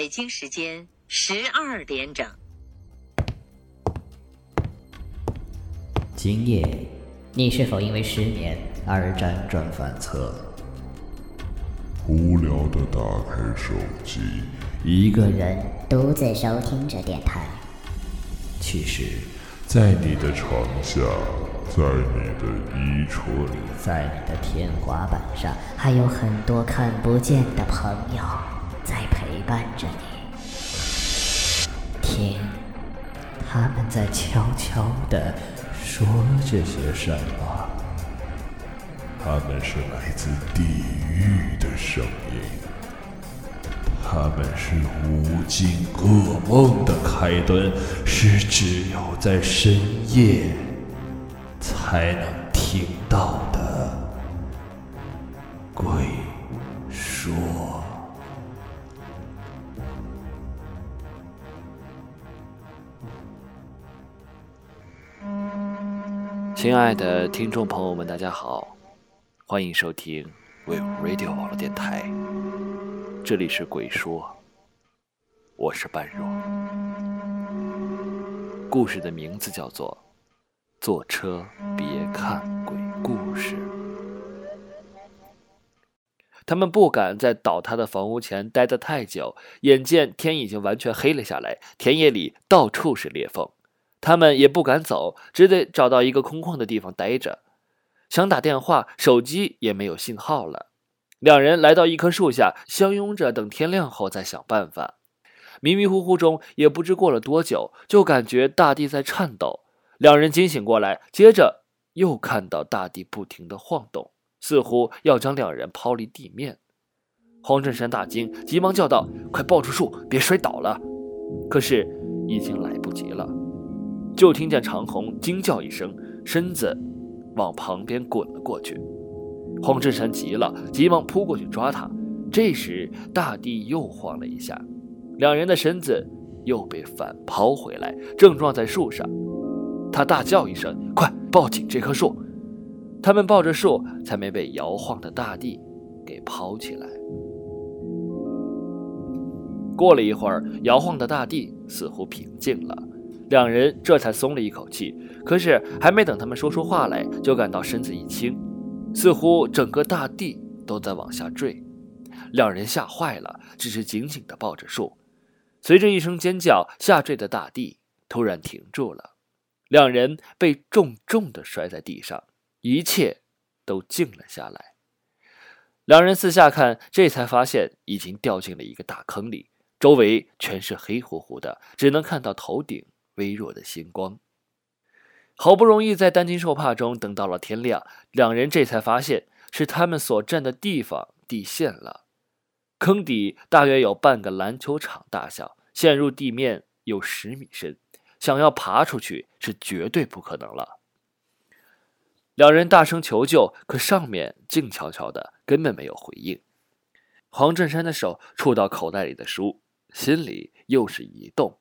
北京时间十二点整。今夜，你是否因为失眠而辗转反侧？无聊的打开手机，一个人独自收听着电台。其实，在你的床下，在你的衣橱里，在你的天花板上，还有很多看不见的朋友在伴着你。听，他们在悄悄地说着些什么？他们是来自地狱的声音，他们是无尽噩梦的开端，是只有在深夜才能听到的鬼亲爱的听众朋友们，大家好。欢迎收听 We Radio 网络电台，这里是鬼说，我是半若。故事的名字叫做《坐车别看鬼故事》。他们不敢在倒塌的房屋前待得太久，眼见天已经完全黑了下来，田野里到处是裂缝，他们也不敢走，只得找到一个空旷的地方待着。想打电话，手机也没有信号了。两人来到一棵树下，相拥着等天亮后再想办法。迷迷糊糊中，也不知过了多久，就感觉大地在颤抖。两人惊醒过来，接着又看到大地不停地晃动，似乎要将两人抛离地面。黄振山大惊，急忙叫道：“快抱住树，别摔倒了！”可是已经来不及了，就听见长虹惊叫一声，身子。往旁边滚了过去，黄振山急了，急忙扑过去抓他。这时，大地又晃了一下，两人的身子又被反抛回来，正撞在树上。他大叫一声：“快抱紧这棵树！”他们抱着树，才没被摇晃的大地给抛起来。过了一会儿，摇晃的大地似乎平静了。两人这才松了一口气，可是还没等他们说出话来，就感到身子一轻，似乎整个大地都在往下坠。两人吓坏了，只是紧紧地抱着树。随着一声尖叫，下坠的大地突然停住了，两人被重重地摔在地上，一切都静了下来。两人四下看，这才发现已经掉进了一个大坑里，周围全是黑乎乎的，只能看到头顶。微弱的星光，好不容易在担惊受怕中等到了天亮，两人这才发现是他们所站的地方地陷了。坑底大约有半个篮球场大小，陷入地面有十米深，想要爬出去是绝对不可能了。两人大声求救，可上面静悄悄的，根本没有回应。黄振山的手触到口袋里的书，心里又是一动。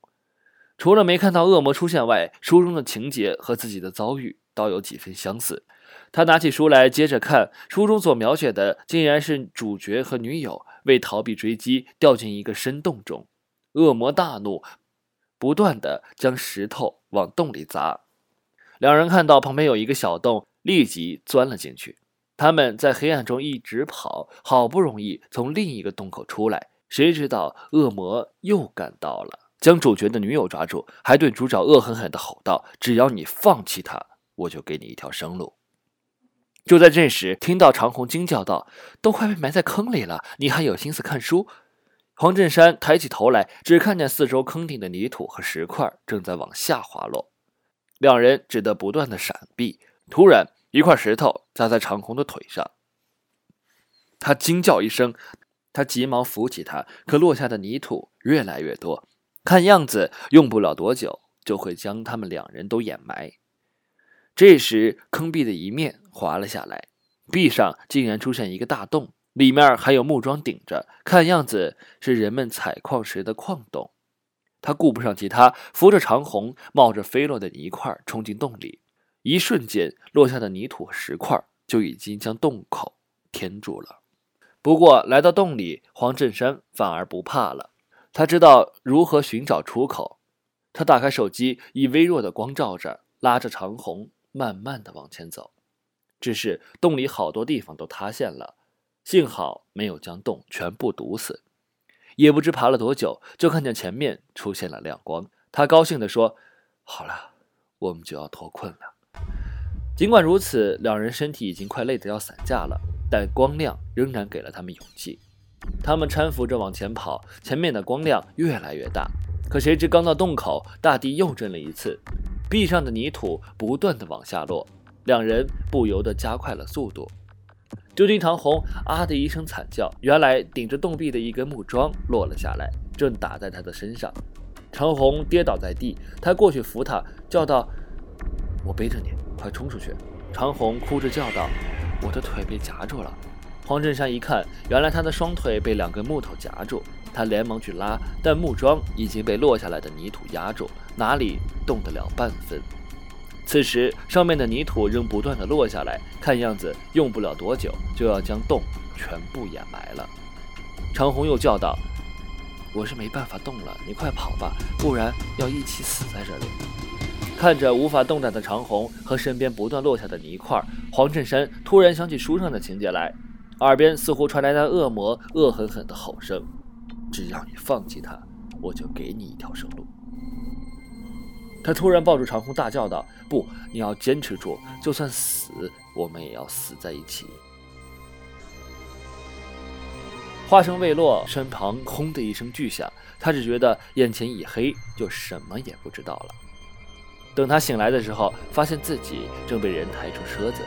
除了没看到恶魔出现外，书中的情节和自己的遭遇倒有几分相似。他拿起书来接着看，书中所描写的竟然是主角和女友为逃避追击，掉进一个深洞中。恶魔大怒，不断的将石头往洞里砸。两人看到旁边有一个小洞，立即钻了进去。他们在黑暗中一直跑，好不容易从另一个洞口出来，谁知道恶魔又赶到了。将主角的女友抓住，还对主角恶狠狠地吼道：“只要你放弃他，我就给你一条生路。”就在这时，听到长虹惊叫道：“都快被埋在坑里了，你还有心思看书？”黄振山抬起头来，只看见四周坑顶的泥土和石块正在往下滑落，两人只得不断的闪避。突然，一块石头砸在长虹的腿上，他惊叫一声，他急忙扶起他，可落下的泥土越来越多。看样子用不了多久就会将他们两人都掩埋。这时，坑壁的一面滑了下来，壁上竟然出现一个大洞，里面还有木桩顶着，看样子是人们采矿时的矿洞。他顾不上其他，扶着长虹，冒着飞落的泥块冲进洞里。一瞬间，落下的泥土石块就已经将洞口填住了。不过，来到洞里，黄振山反而不怕了。他知道如何寻找出口。他打开手机，以微弱的光照着，拉着长虹，慢慢的往前走。只是洞里好多地方都塌陷了，幸好没有将洞全部堵死。也不知爬了多久，就看见前面出现了亮光。他高兴地说：“好了，我们就要脱困了。”尽管如此，两人身体已经快累得要散架了，但光亮仍然给了他们勇气。他们搀扶着往前跑，前面的光亮越来越大。可谁知刚到洞口，大地又震了一次，壁上的泥土不断的往下落，两人不由得加快了速度。就听长虹啊的一声惨叫，原来顶着洞壁的一根木桩落了下来，正打在他的身上。长虹跌倒在地，他过去扶他，叫道：“我背着你，快冲出去！”长虹哭着叫道：“我的腿被夹住了。”黄振山一看，原来他的双腿被两根木头夹住，他连忙去拉，但木桩已经被落下来的泥土压住，哪里动得了半分。此时上面的泥土仍不断的落下来，看样子用不了多久就要将洞全部掩埋了。长虹又叫道：“我是没办法动了，你快跑吧，不然要一起死在这里。”看着无法动弹的长虹和身边不断落下的泥块，黄振山突然想起书上的情节来。耳边似乎传来那恶魔恶狠狠的吼声：“只要你放弃他，我就给你一条生路。”他突然抱住长空，大叫道：“不，你要坚持住！就算死，我们也要死在一起！”话声未落，身旁“轰”的一声巨响，他只觉得眼前一黑，就什么也不知道了。等他醒来的时候，发现自己正被人抬出车子。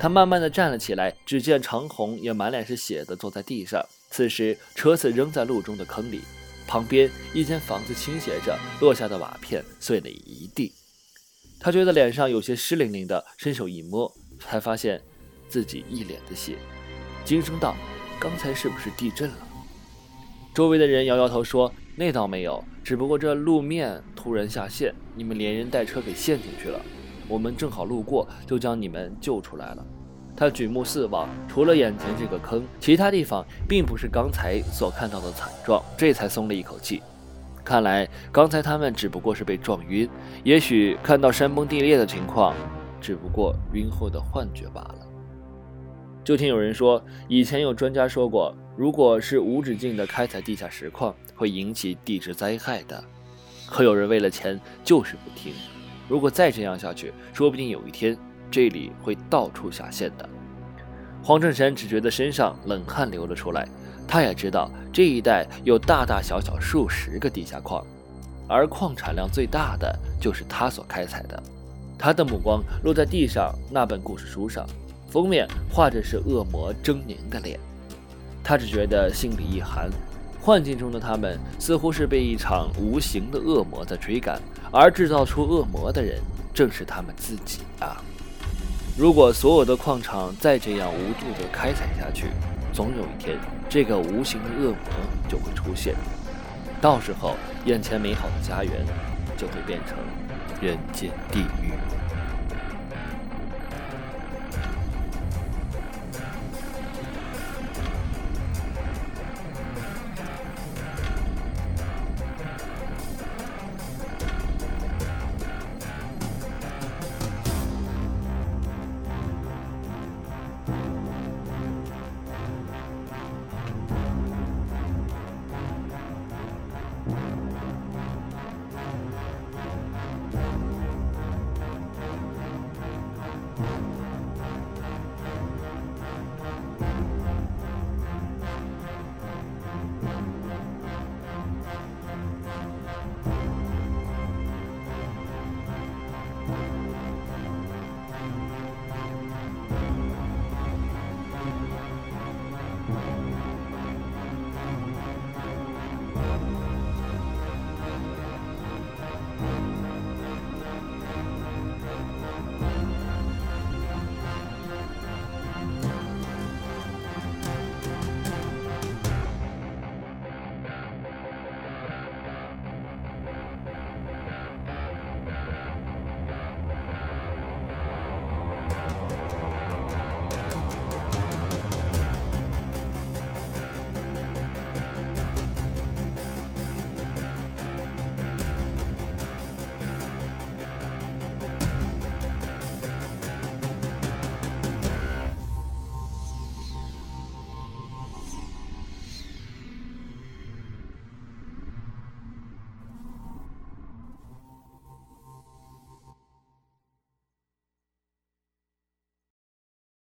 他慢慢的站了起来，只见长虹也满脸是血的坐在地上。此时车子扔在路中的坑里，旁边一间房子倾斜着，落下的瓦片碎了一地。他觉得脸上有些湿淋淋的，伸手一摸，才发现自己一脸的血，惊声道：“刚才是不是地震了？”周围的人摇摇头说：“那倒没有，只不过这路面突然下陷，你们连人带车给陷进去了。”我们正好路过，就将你们救出来了。他举目四望，除了眼前这个坑，其他地方并不是刚才所看到的惨状，这才松了一口气。看来刚才他们只不过是被撞晕，也许看到山崩地裂的情况，只不过晕后的幻觉罢了。就听有人说，以前有专家说过，如果是无止境的开采地下石矿，会引起地质灾害的。可有人为了钱，就是不听。如果再这样下去，说不定有一天这里会到处下陷的。黄正山只觉得身上冷汗流了出来，他也知道这一带有大大小小数十个地下矿，而矿产量最大的就是他所开采的。他的目光落在地上那本故事书上，封面画着是恶魔狰狞的脸，他只觉得心里一寒。幻境中的他们似乎是被一场无形的恶魔在追赶，而制造出恶魔的人正是他们自己啊！如果所有的矿场再这样无度地开采下去，总有一天这个无形的恶魔就会出现，到时候眼前美好的家园就会变成人间地狱。